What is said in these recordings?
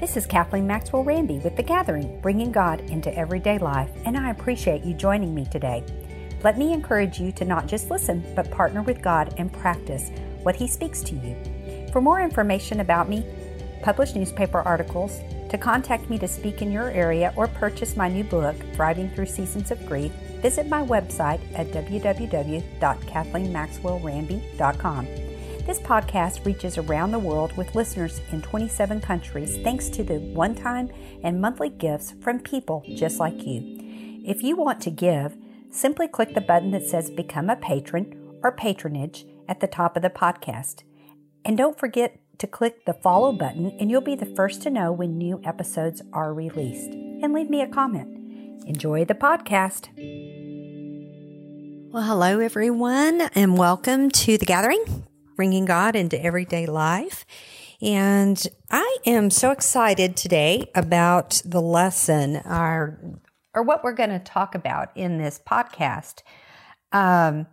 This is Kathleen Maxwell Ramby with The Gathering, bringing God into everyday life, and I appreciate you joining me today. Let me encourage you to not just listen, but partner with God and practice what He speaks to you. For more information about me, published newspaper articles, to contact me to speak in your area, or purchase my new book, Thriving Through Seasons of Grief, visit my website at www.kathleenmaxwellramby.com. This podcast reaches around the world with listeners in 27 countries thanks to the one time and monthly gifts from people just like you. If you want to give, simply click the button that says Become a Patron or Patronage at the top of the podcast. And don't forget to click the follow button, and you'll be the first to know when new episodes are released. And leave me a comment. Enjoy the podcast. Well, hello, everyone, and welcome to the gathering bringing God into everyday life. And I am so excited today about the lesson or, or what we're going to talk about in this podcast. Um,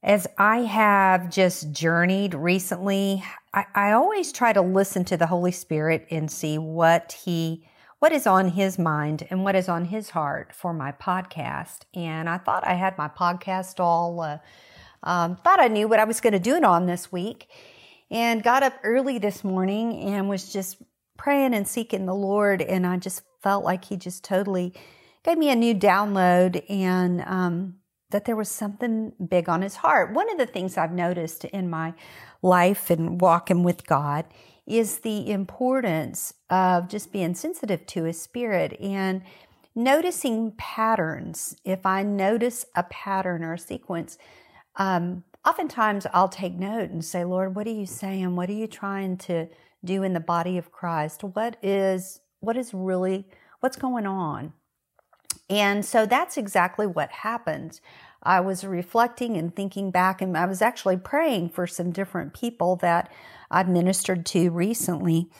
as I have just journeyed recently, I, I always try to listen to the Holy Spirit and see what He what is on his mind and what is on his heart for my podcast. And I thought I had my podcast all uh, um, thought I knew what I was going to do it on this week and got up early this morning and was just praying and seeking the Lord. And I just felt like He just totally gave me a new download and um, that there was something big on His heart. One of the things I've noticed in my life and walking with God is the importance of just being sensitive to His Spirit and noticing patterns. If I notice a pattern or a sequence, um, oftentimes I'll take note and say, Lord, what are you saying? What are you trying to do in the body of Christ? What is what is really what's going on? And so that's exactly what happens. I was reflecting and thinking back, and I was actually praying for some different people that I've ministered to recently.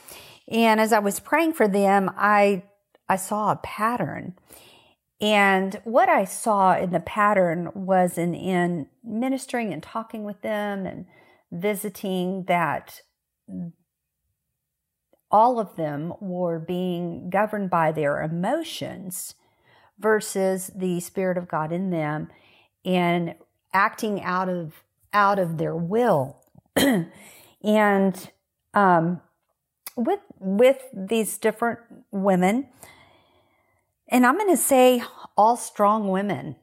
And as I was praying for them, I I saw a pattern. And what I saw in the pattern was in, in ministering and talking with them and visiting that all of them were being governed by their emotions versus the spirit of God in them and acting out of out of their will. And um, with with these different women and I'm going to say all strong women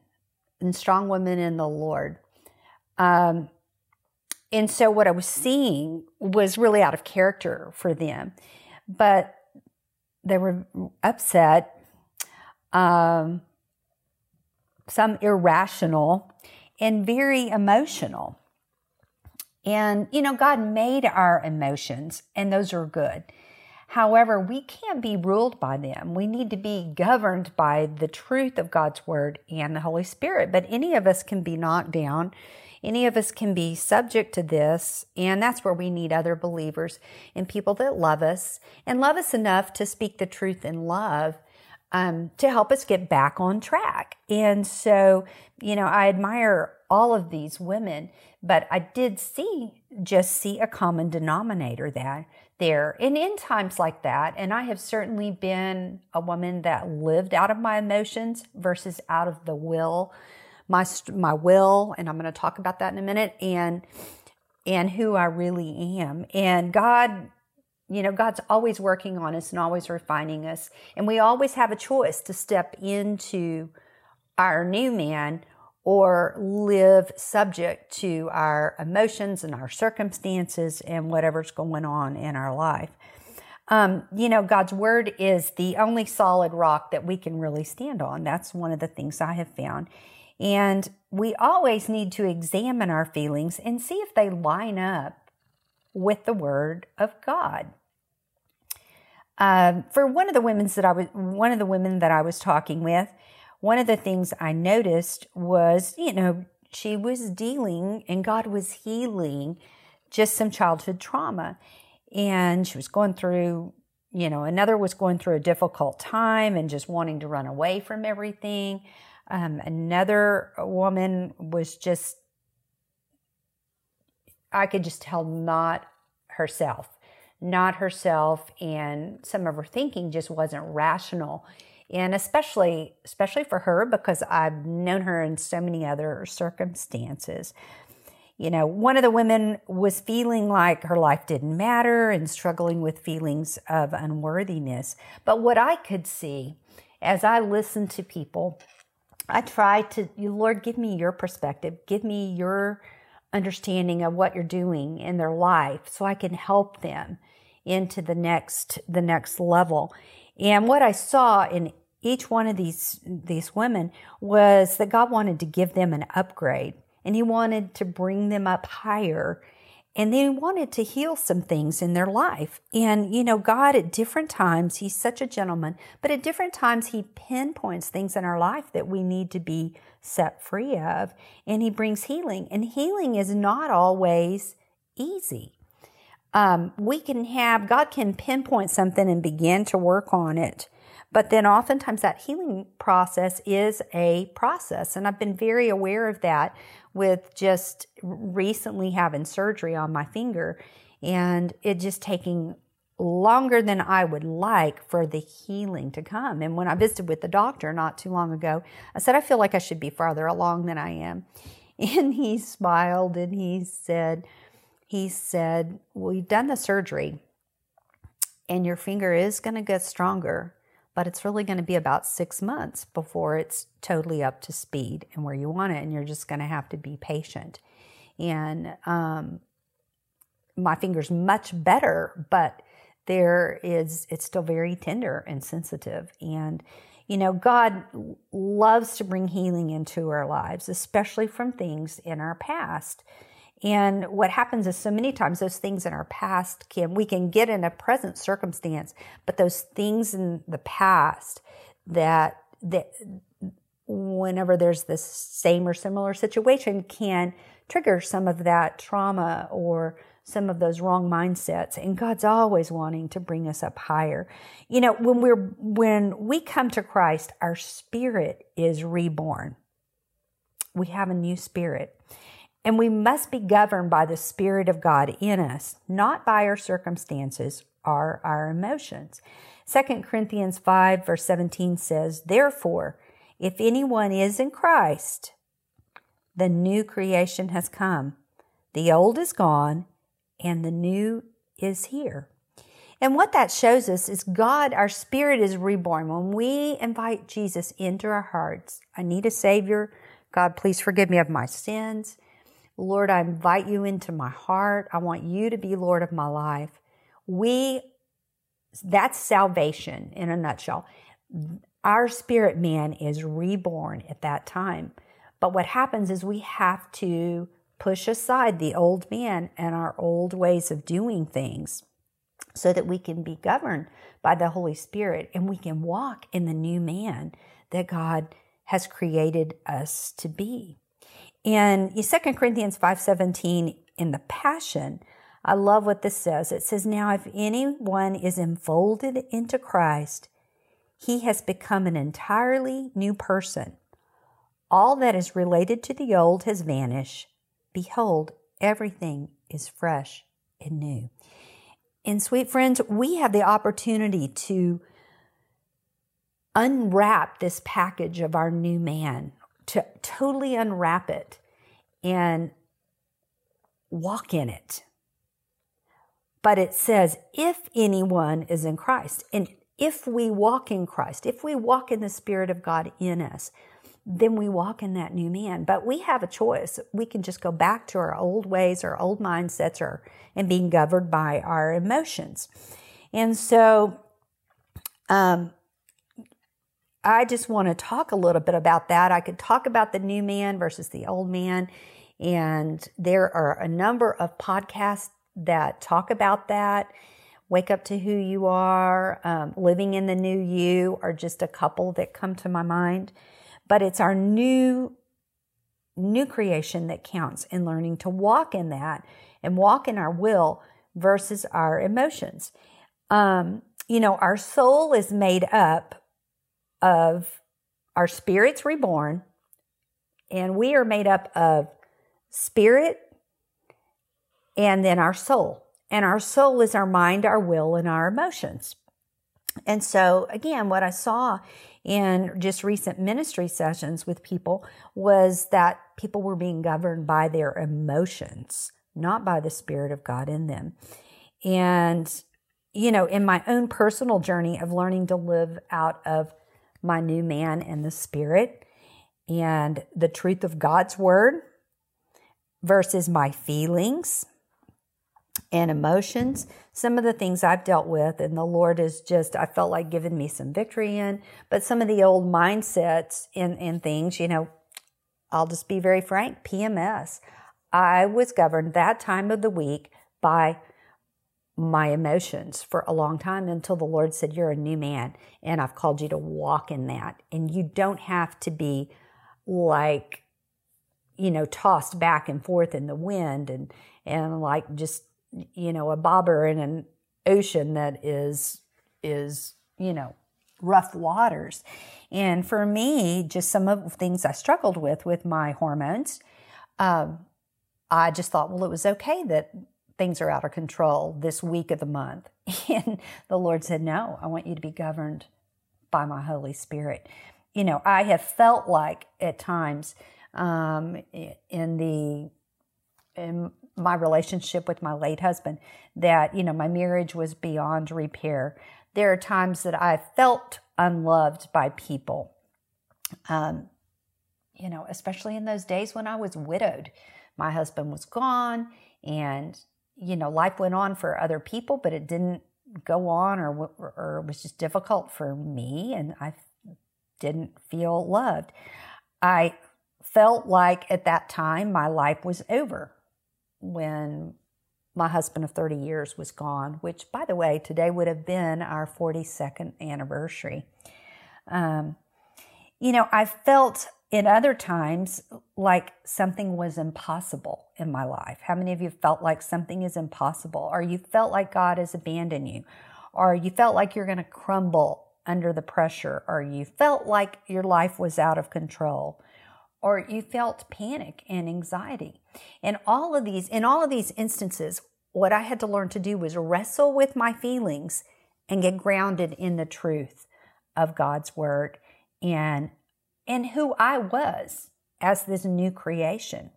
and strong women in the Lord. Um, and so what I was seeing was really out of character for them, but they were upset, um, some irrational, and very emotional. And, you know, God made our emotions, and those are good. However, we can't be ruled by them. We need to be governed by the truth of God's word and the Holy Spirit. But any of us can be knocked down. Any of us can be subject to this. And that's where we need other believers and people that love us and love us enough to speak the truth in love um, to help us get back on track. And so, you know, I admire all of these women, but I did see, just see a common denominator that there. And in times like that, and I have certainly been a woman that lived out of my emotions versus out of the will, my my will, and I'm going to talk about that in a minute, and and who I really am. And God, you know, God's always working on us and always refining us, and we always have a choice to step into our new man or live subject to our emotions and our circumstances and whatever's going on in our life. Um, you know, God's word is the only solid rock that we can really stand on. That's one of the things I have found. And we always need to examine our feelings and see if they line up with the word of God. Um, for one of the women that I was one of the women that I was talking with, one of the things I noticed was, you know, she was dealing and God was healing just some childhood trauma. And she was going through, you know, another was going through a difficult time and just wanting to run away from everything. Um, another woman was just, I could just tell, not herself, not herself, and some of her thinking just wasn't rational. And especially, especially for her, because I've known her in so many other circumstances. You know, one of the women was feeling like her life didn't matter and struggling with feelings of unworthiness. But what I could see as I listened to people, I tried to, Lord, give me your perspective, give me your understanding of what you're doing in their life so I can help them into the next the next level. And what I saw in each one of these these women was that God wanted to give them an upgrade and he wanted to bring them up higher and they wanted to heal some things in their life. And, you know, God at different times, He's such a gentleman, but at different times, He pinpoints things in our life that we need to be set free of. And He brings healing. And healing is not always easy. Um, we can have, God can pinpoint something and begin to work on it. But then oftentimes that healing process is a process. And I've been very aware of that with just recently having surgery on my finger and it just taking longer than I would like for the healing to come. And when I visited with the doctor not too long ago, I said, I feel like I should be farther along than I am. And he smiled and he said, he said, Well, you've done the surgery and your finger is going to get stronger but it's really going to be about six months before it's totally up to speed and where you want it. And you're just going to have to be patient. And um, my finger's much better, but there is, it's still very tender and sensitive. And, you know, God loves to bring healing into our lives, especially from things in our past. And what happens is so many times those things in our past can, we can get in a present circumstance, but those things in the past that, that whenever there's this same or similar situation can trigger some of that trauma or some of those wrong mindsets and God's always wanting to bring us up higher. You know, when we're when we come to Christ, our spirit is reborn. We have a new spirit. And we must be governed by the Spirit of God in us, not by our circumstances or our emotions. 2 Corinthians 5, verse 17 says, Therefore, if anyone is in Christ, the new creation has come. The old is gone, and the new is here. And what that shows us is God, our spirit is reborn. When we invite Jesus into our hearts, I need a Savior. God, please forgive me of my sins. Lord, I invite you into my heart. I want you to be Lord of my life. We, that's salvation in a nutshell. Our spirit man is reborn at that time. But what happens is we have to push aside the old man and our old ways of doing things so that we can be governed by the Holy Spirit and we can walk in the new man that God has created us to be. In 2 Corinthians 5:17 in the Passion, I love what this says. It says, "Now if anyone is enfolded into Christ, he has become an entirely new person. All that is related to the old has vanished. Behold, everything is fresh and new." And sweet friends, we have the opportunity to unwrap this package of our new man to totally unwrap it and walk in it. But it says, if anyone is in Christ, and if we walk in Christ, if we walk in the Spirit of God in us, then we walk in that new man. But we have a choice. We can just go back to our old ways, our old mindsets, or and being governed by our emotions. And so, um, I just want to talk a little bit about that. I could talk about the new man versus the old man. And there are a number of podcasts that talk about that. Wake Up to Who You Are, um, Living in the New You are just a couple that come to my mind. But it's our new, new creation that counts in learning to walk in that and walk in our will versus our emotions. Um, you know, our soul is made up of our spirits reborn, and we are made up of spirit and then our soul. And our soul is our mind, our will, and our emotions. And so, again, what I saw in just recent ministry sessions with people was that people were being governed by their emotions, not by the Spirit of God in them. And, you know, in my own personal journey of learning to live out of my new man and the Spirit and the truth of God's Word versus my feelings and emotions. Some of the things I've dealt with, and the Lord has just, I felt like giving me some victory in, but some of the old mindsets and, and things, you know, I'll just be very frank PMS. I was governed that time of the week by my emotions for a long time until the Lord said, You're a new man, and I've called you to walk in that. And you don't have to be like, you know, tossed back and forth in the wind and, and like just you know, a bobber in an ocean that is, is, you know, rough waters. And for me, just some of the things I struggled with with my hormones, um, I just thought, well, it was okay that things are out of control this week of the month. And the Lord said, no, I want you to be governed by my Holy Spirit. You know, I have felt like at times um, in the in my relationship with my late husband that, you know, my marriage was beyond repair. There are times that I felt unloved by people. Um, you know, especially in those days when I was widowed. My husband was gone and, you know, life went on for other people, but it didn't go on or, or it was just difficult for me and I didn't feel loved. I felt like at that time my life was over when my husband of 30 years was gone, which, by the way, today would have been our 42nd anniversary. Um, you know, I felt in other times like something was impossible in my life. How many of you felt like something is impossible, or you felt like God has abandoned you, or you felt like you're going to crumble under the pressure, or you felt like your life was out of control? or you felt panic and anxiety. And all of these, in all of these instances, what I had to learn to do was wrestle with my feelings and get grounded in the truth of God's word and and who I was as this new creation.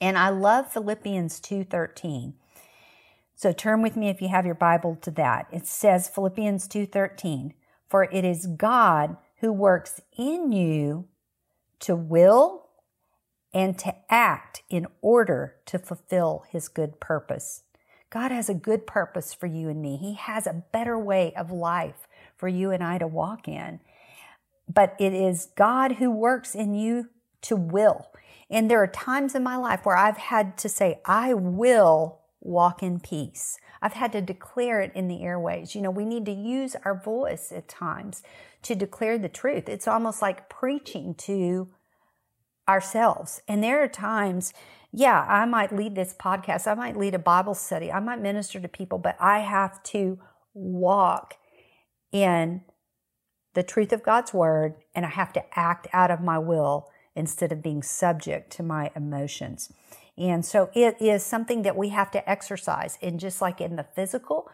And I love Philippians 2:13. So turn with me if you have your Bible to that. It says Philippians 2:13, "For it is God who works in you to will and to act in order to fulfill his good purpose. God has a good purpose for you and me. He has a better way of life for you and I to walk in. But it is God who works in you to will. And there are times in my life where I've had to say, I will walk in peace. I've had to declare it in the airways. You know, we need to use our voice at times to declare the truth. It's almost like preaching to ourselves. And there are times, yeah, I might lead this podcast, I might lead a Bible study, I might minister to people, but I have to walk in the truth of God's word and I have to act out of my will instead of being subject to my emotions. And so it is something that we have to exercise. And just like in the physical,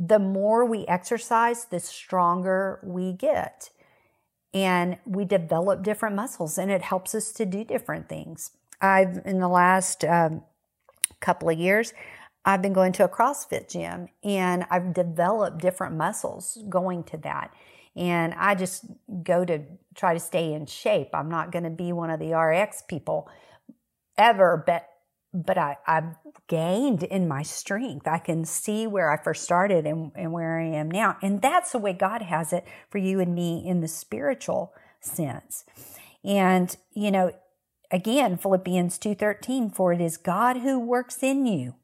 the more we exercise, the stronger we get. And we develop different muscles and it helps us to do different things. I've, in the last um, couple of years, I've been going to a CrossFit gym and I've developed different muscles going to that. And I just go to try to stay in shape. I'm not going to be one of the RX people ever, but but I, I've gained in my strength. I can see where I first started and, and where I am now. And that's the way God has it for you and me in the spiritual sense. And, you know, again, Philippians 2.13, for it is God who works in you.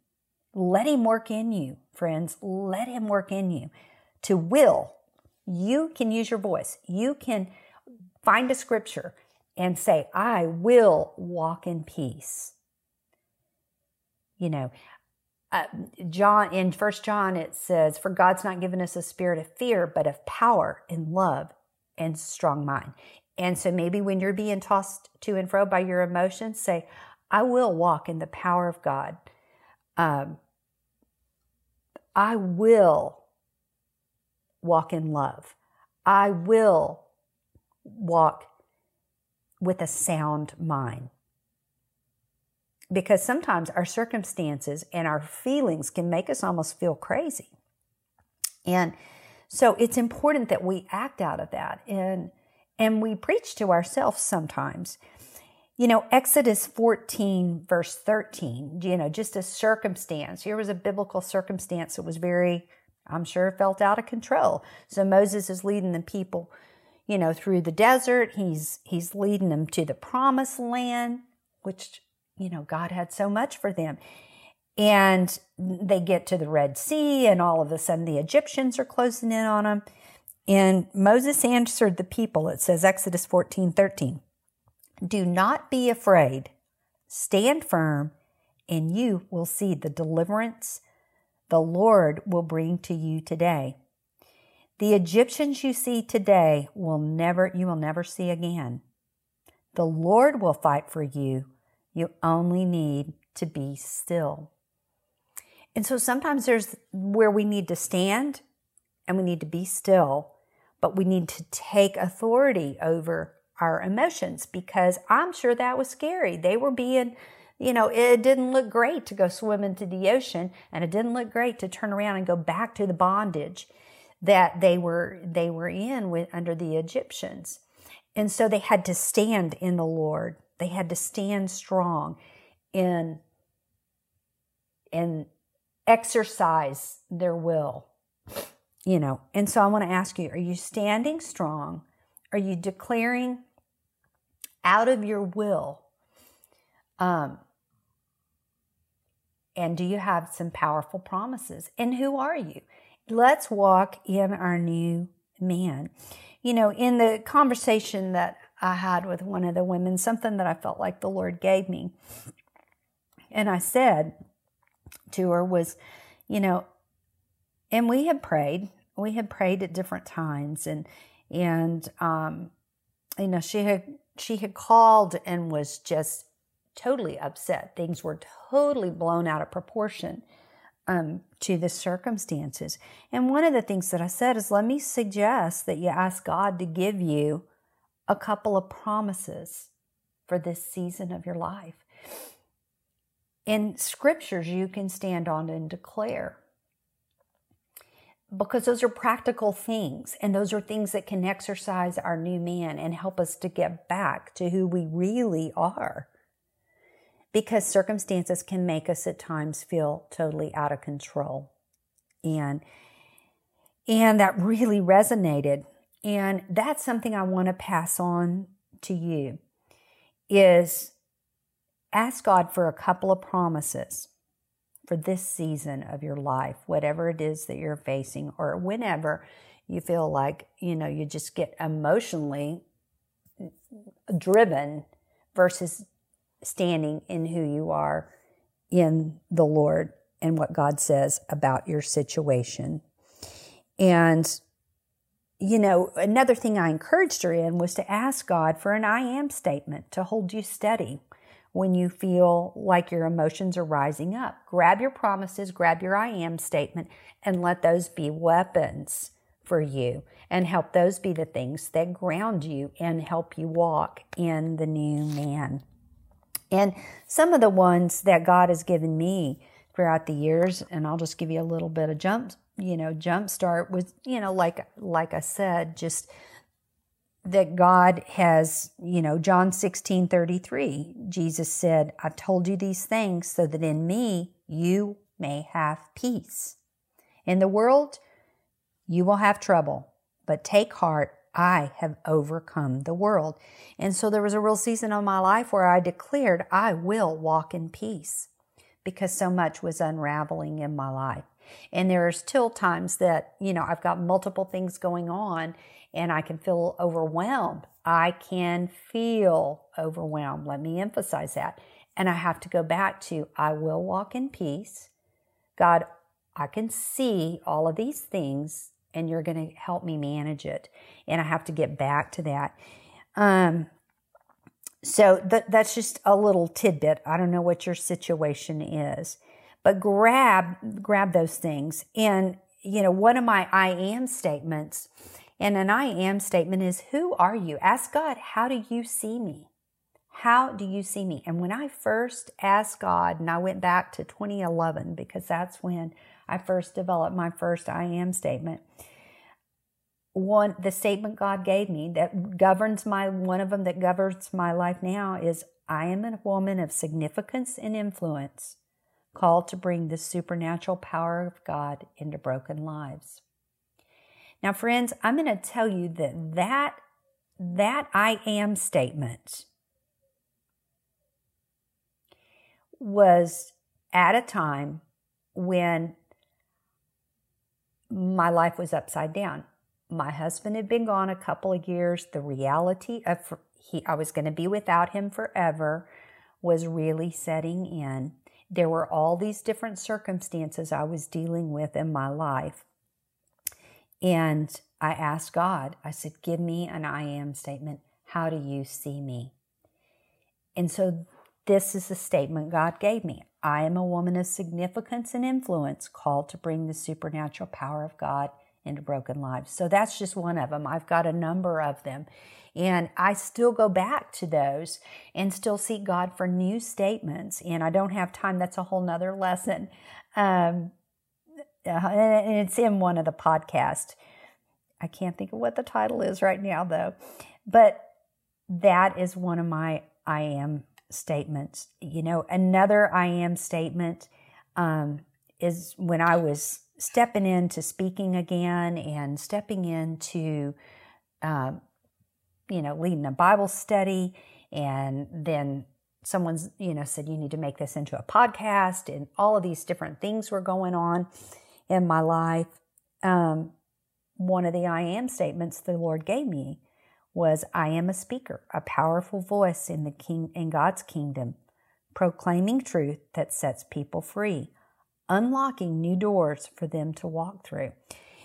Let him work in you, friends. Let him work in you to will. You can use your voice. You can find a scripture and say, I will walk in peace you know, uh, John in First John it says, "For God's not given us a spirit of fear, but of power and love and strong mind." And so maybe when you're being tossed to and fro by your emotions, say, "I will walk in the power of God." Um, I will walk in love. I will walk with a sound mind. Because sometimes our circumstances and our feelings can make us almost feel crazy. And so it's important that we act out of that and and we preach to ourselves sometimes. You know, Exodus 14 verse 13, you know, just a circumstance. Here was a biblical circumstance that was very I'm sure felt out of control. So Moses is leading the people, you know, through the desert. He's he's leading them to the promised land, which, you know, God had so much for them. And they get to the Red Sea, and all of a sudden the Egyptians are closing in on them. And Moses answered the people, it says Exodus 14 13, Do not be afraid, stand firm, and you will see the deliverance the Lord will bring to you today. The Egyptians you see today will never you will never see again. The Lord will fight for you. You only need to be still. And so sometimes there's where we need to stand and we need to be still, but we need to take authority over our emotions because I'm sure that was scary. They were being, you know, it didn't look great to go swim into the ocean and it didn't look great to turn around and go back to the bondage that they were they were in with under the Egyptians. And so they had to stand in the Lord. They had to stand strong in in exercise their will. You know, and so I want to ask you are you standing strong? Are you declaring out of your will? Um, and do you have some powerful promises? And who are you? Let's walk in our new man. You know, in the conversation that I had with one of the women, something that I felt like the Lord gave me. And I said, to her was, you know, and we had prayed. We had prayed at different times, and and um, you know, she had she had called and was just totally upset. Things were totally blown out of proportion um, to the circumstances. And one of the things that I said is, let me suggest that you ask God to give you a couple of promises for this season of your life in scriptures you can stand on and declare. Because those are practical things, and those are things that can exercise our new man and help us to get back to who we really are. Because circumstances can make us at times feel totally out of control. And and that really resonated. And that's something I want to pass on to you is ask God for a couple of promises for this season of your life, whatever it is that you're facing, or whenever you feel like, you know, you just get emotionally driven versus standing in who you are in the Lord and what God says about your situation. And, you know, another thing I encouraged her in was to ask God for an I am statement to hold you steady when you feel like your emotions are rising up. Grab your promises, grab your I am statement, and let those be weapons for you and help those be the things that ground you and help you walk in the new man. And some of the ones that God has given me throughout the years, and I'll just give you a little bit of jump, you know, jump start with, you know, like like I said, just that God has, you know, John 16 33, Jesus said, I've told you these things so that in me you may have peace. In the world, you will have trouble, but take heart, I have overcome the world. And so there was a real season of my life where I declared, I will walk in peace because so much was unraveling in my life. And there are still times that, you know, I've got multiple things going on and I can feel overwhelmed. I can feel overwhelmed. Let me emphasize that. And I have to go back to I will walk in peace. God, I can see all of these things and you're going to help me manage it. And I have to get back to that. Um, so that, that's just a little tidbit. I don't know what your situation is, but grab grab those things. And you know, one of my I am statements, and an I am statement is, "Who are you?" Ask God, "How do you see me?" How do you see me? And when I first asked God, and I went back to 2011 because that's when I first developed my first I am statement. One, the statement God gave me that governs my, one of them that governs my life now is I am a woman of significance and influence called to bring the supernatural power of God into broken lives. Now, friends, I'm going to tell you that that, that I am statement was at a time when my life was upside down. My husband had been gone a couple of years. The reality of he, I was going to be without him forever was really setting in. There were all these different circumstances I was dealing with in my life. And I asked God, I said, Give me an I am statement. How do you see me? And so this is the statement God gave me. I am a woman of significance and influence called to bring the supernatural power of God into broken lives. So that's just one of them. I've got a number of them. And I still go back to those and still seek God for new statements. And I don't have time. That's a whole nother lesson. Um, uh, and it's in one of the podcasts. I can't think of what the title is right now, though. But that is one of my I am statements. You know, another I am statement um, is when I was stepping into speaking again and stepping into, uh, you know, leading a Bible study. And then someone's, you know, said, you need to make this into a podcast. And all of these different things were going on in my life. Um, one of the I am statements the Lord gave me was I am a speaker, a powerful voice in the king in God's kingdom, proclaiming truth that sets people free, unlocking new doors for them to walk through.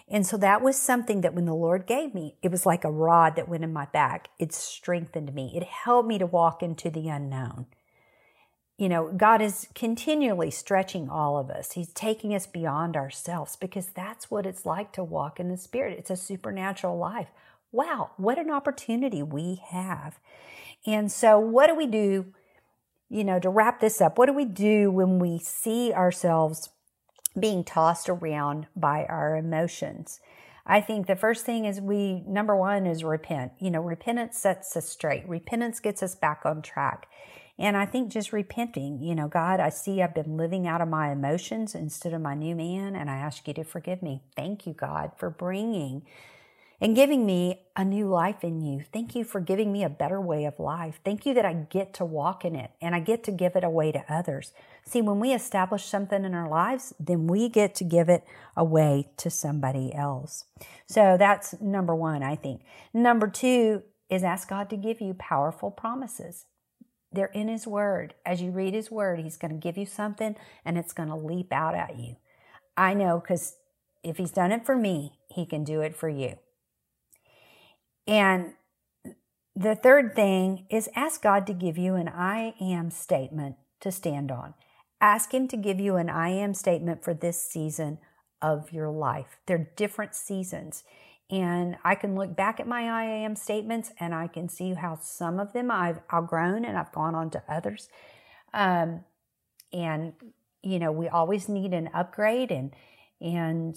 And so that was something that when the Lord gave me, it was like a rod that went in my back. It strengthened me. It helped me to walk into the unknown. You know, God is continually stretching all of us. He's taking us beyond ourselves because that's what it's like to walk in the Spirit. It's a supernatural life wow, what an opportunity we have. And so, what do we do, you know, to wrap this up? What do we do when we see ourselves being tossed around by our emotions? I think the first thing is we, number one, is repent. You know, repentance sets us straight, repentance gets us back on track. And I think just repenting, you know, God, I see I've been living out of my emotions instead of my new man, and I ask you to forgive me. Thank you, God, for bringing and giving me a new life in you. Thank you for giving me a better way of life. Thank you that I get to walk in it and I get to give it away to others. See, when we establish something in our lives, then we get to give it away to somebody else. So that's number one, I think. Number two is ask God to give you powerful promises. They're in His Word. As you read His Word, He's going to give you something and it's going to leap out at you. I know because if He's done it for me, He can do it for you. And the third thing is ask God to give you an I am statement to stand on. Ask Him to give you an I am statement for this season of your life. They're different seasons. And I can look back at my I am statements and I can see how some of them I've outgrown and I've gone on to others. Um, and, you know, we always need an upgrade and, and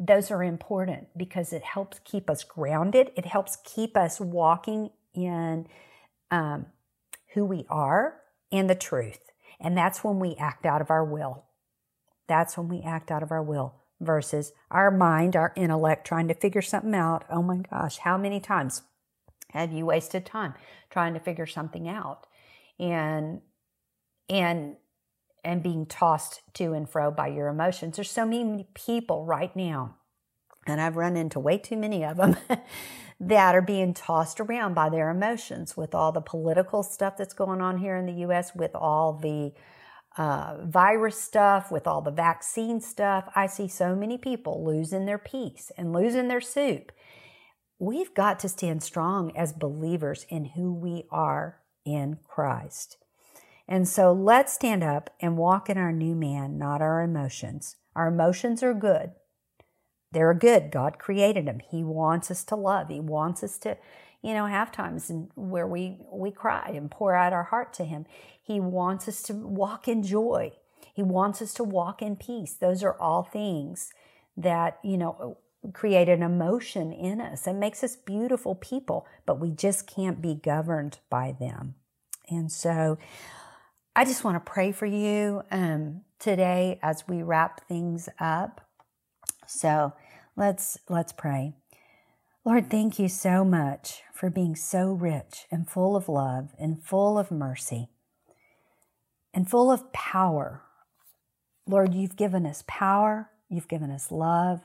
those are important because it helps keep us grounded. It helps keep us walking in um, who we are and the truth. And that's when we act out of our will. That's when we act out of our will versus our mind, our intellect trying to figure something out. Oh my gosh, how many times have you wasted time trying to figure something out? And and and being tossed to and fro by your emotions. There's so many people right now, and I've run into way too many of them, that are being tossed around by their emotions with all the political stuff that's going on here in the US, with all the uh, virus stuff, with all the vaccine stuff. I see so many people losing their peace and losing their soup. We've got to stand strong as believers in who we are in Christ. And so let's stand up and walk in our new man, not our emotions. Our emotions are good. They're good. God created them. He wants us to love. He wants us to, you know, have times where we we cry and pour out our heart to him. He wants us to walk in joy. He wants us to walk in peace. Those are all things that, you know, create an emotion in us and makes us beautiful people, but we just can't be governed by them. And so I just want to pray for you um, today as we wrap things up. So let's let's pray. Lord, thank you so much for being so rich and full of love and full of mercy and full of power. Lord, you've given us power, you've given us love,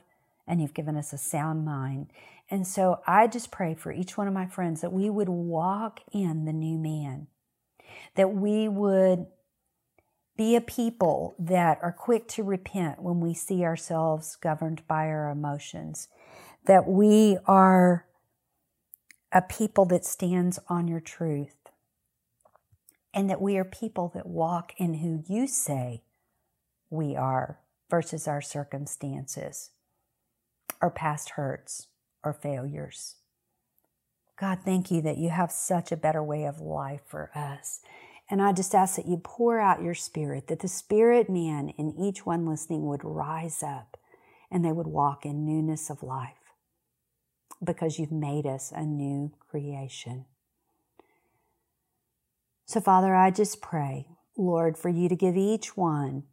and you've given us a sound mind. And so I just pray for each one of my friends that we would walk in the new man, that we would be a people that are quick to repent when we see ourselves governed by our emotions, that we are a people that stands on your truth, and that we are people that walk in who you say we are versus our circumstances our past hurts or failures. God, thank you that you have such a better way of life for us. And I just ask that you pour out your spirit, that the spirit man in each one listening would rise up and they would walk in newness of life because you've made us a new creation. So, Father, I just pray, Lord, for you to give each one,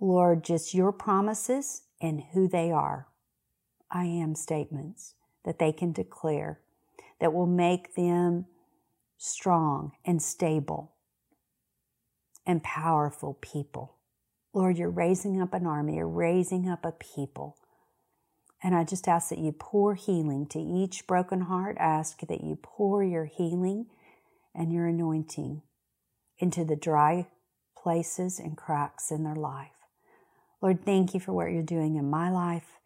Lord, just your promises and who they are. I am statements that they can declare that will make them strong and stable and powerful people. Lord, you're raising up an army, you're raising up a people. And I just ask that you pour healing to each broken heart. I ask that you pour your healing and your anointing into the dry places and cracks in their life. Lord, thank you for what you're doing in my life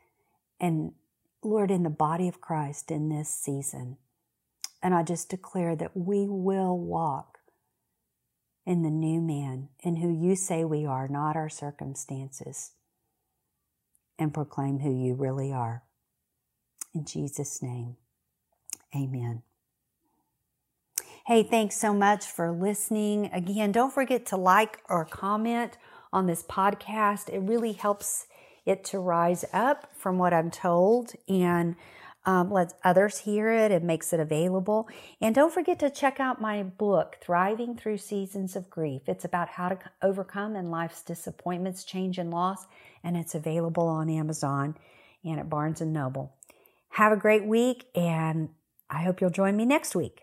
and Lord, in the body of Christ in this season. And I just declare that we will walk in the new man, in who you say we are, not our circumstances, and proclaim who you really are. In Jesus' name, amen. Hey, thanks so much for listening. Again, don't forget to like or comment on this podcast. It really helps it to rise up from what I'm told and um, let others hear it and makes it available. And don't forget to check out my book, Thriving Through Seasons of Grief. It's about how to overcome in life's disappointments, change, and loss, and it's available on Amazon and at Barnes and Noble. Have a great week, and I hope you'll join me next week.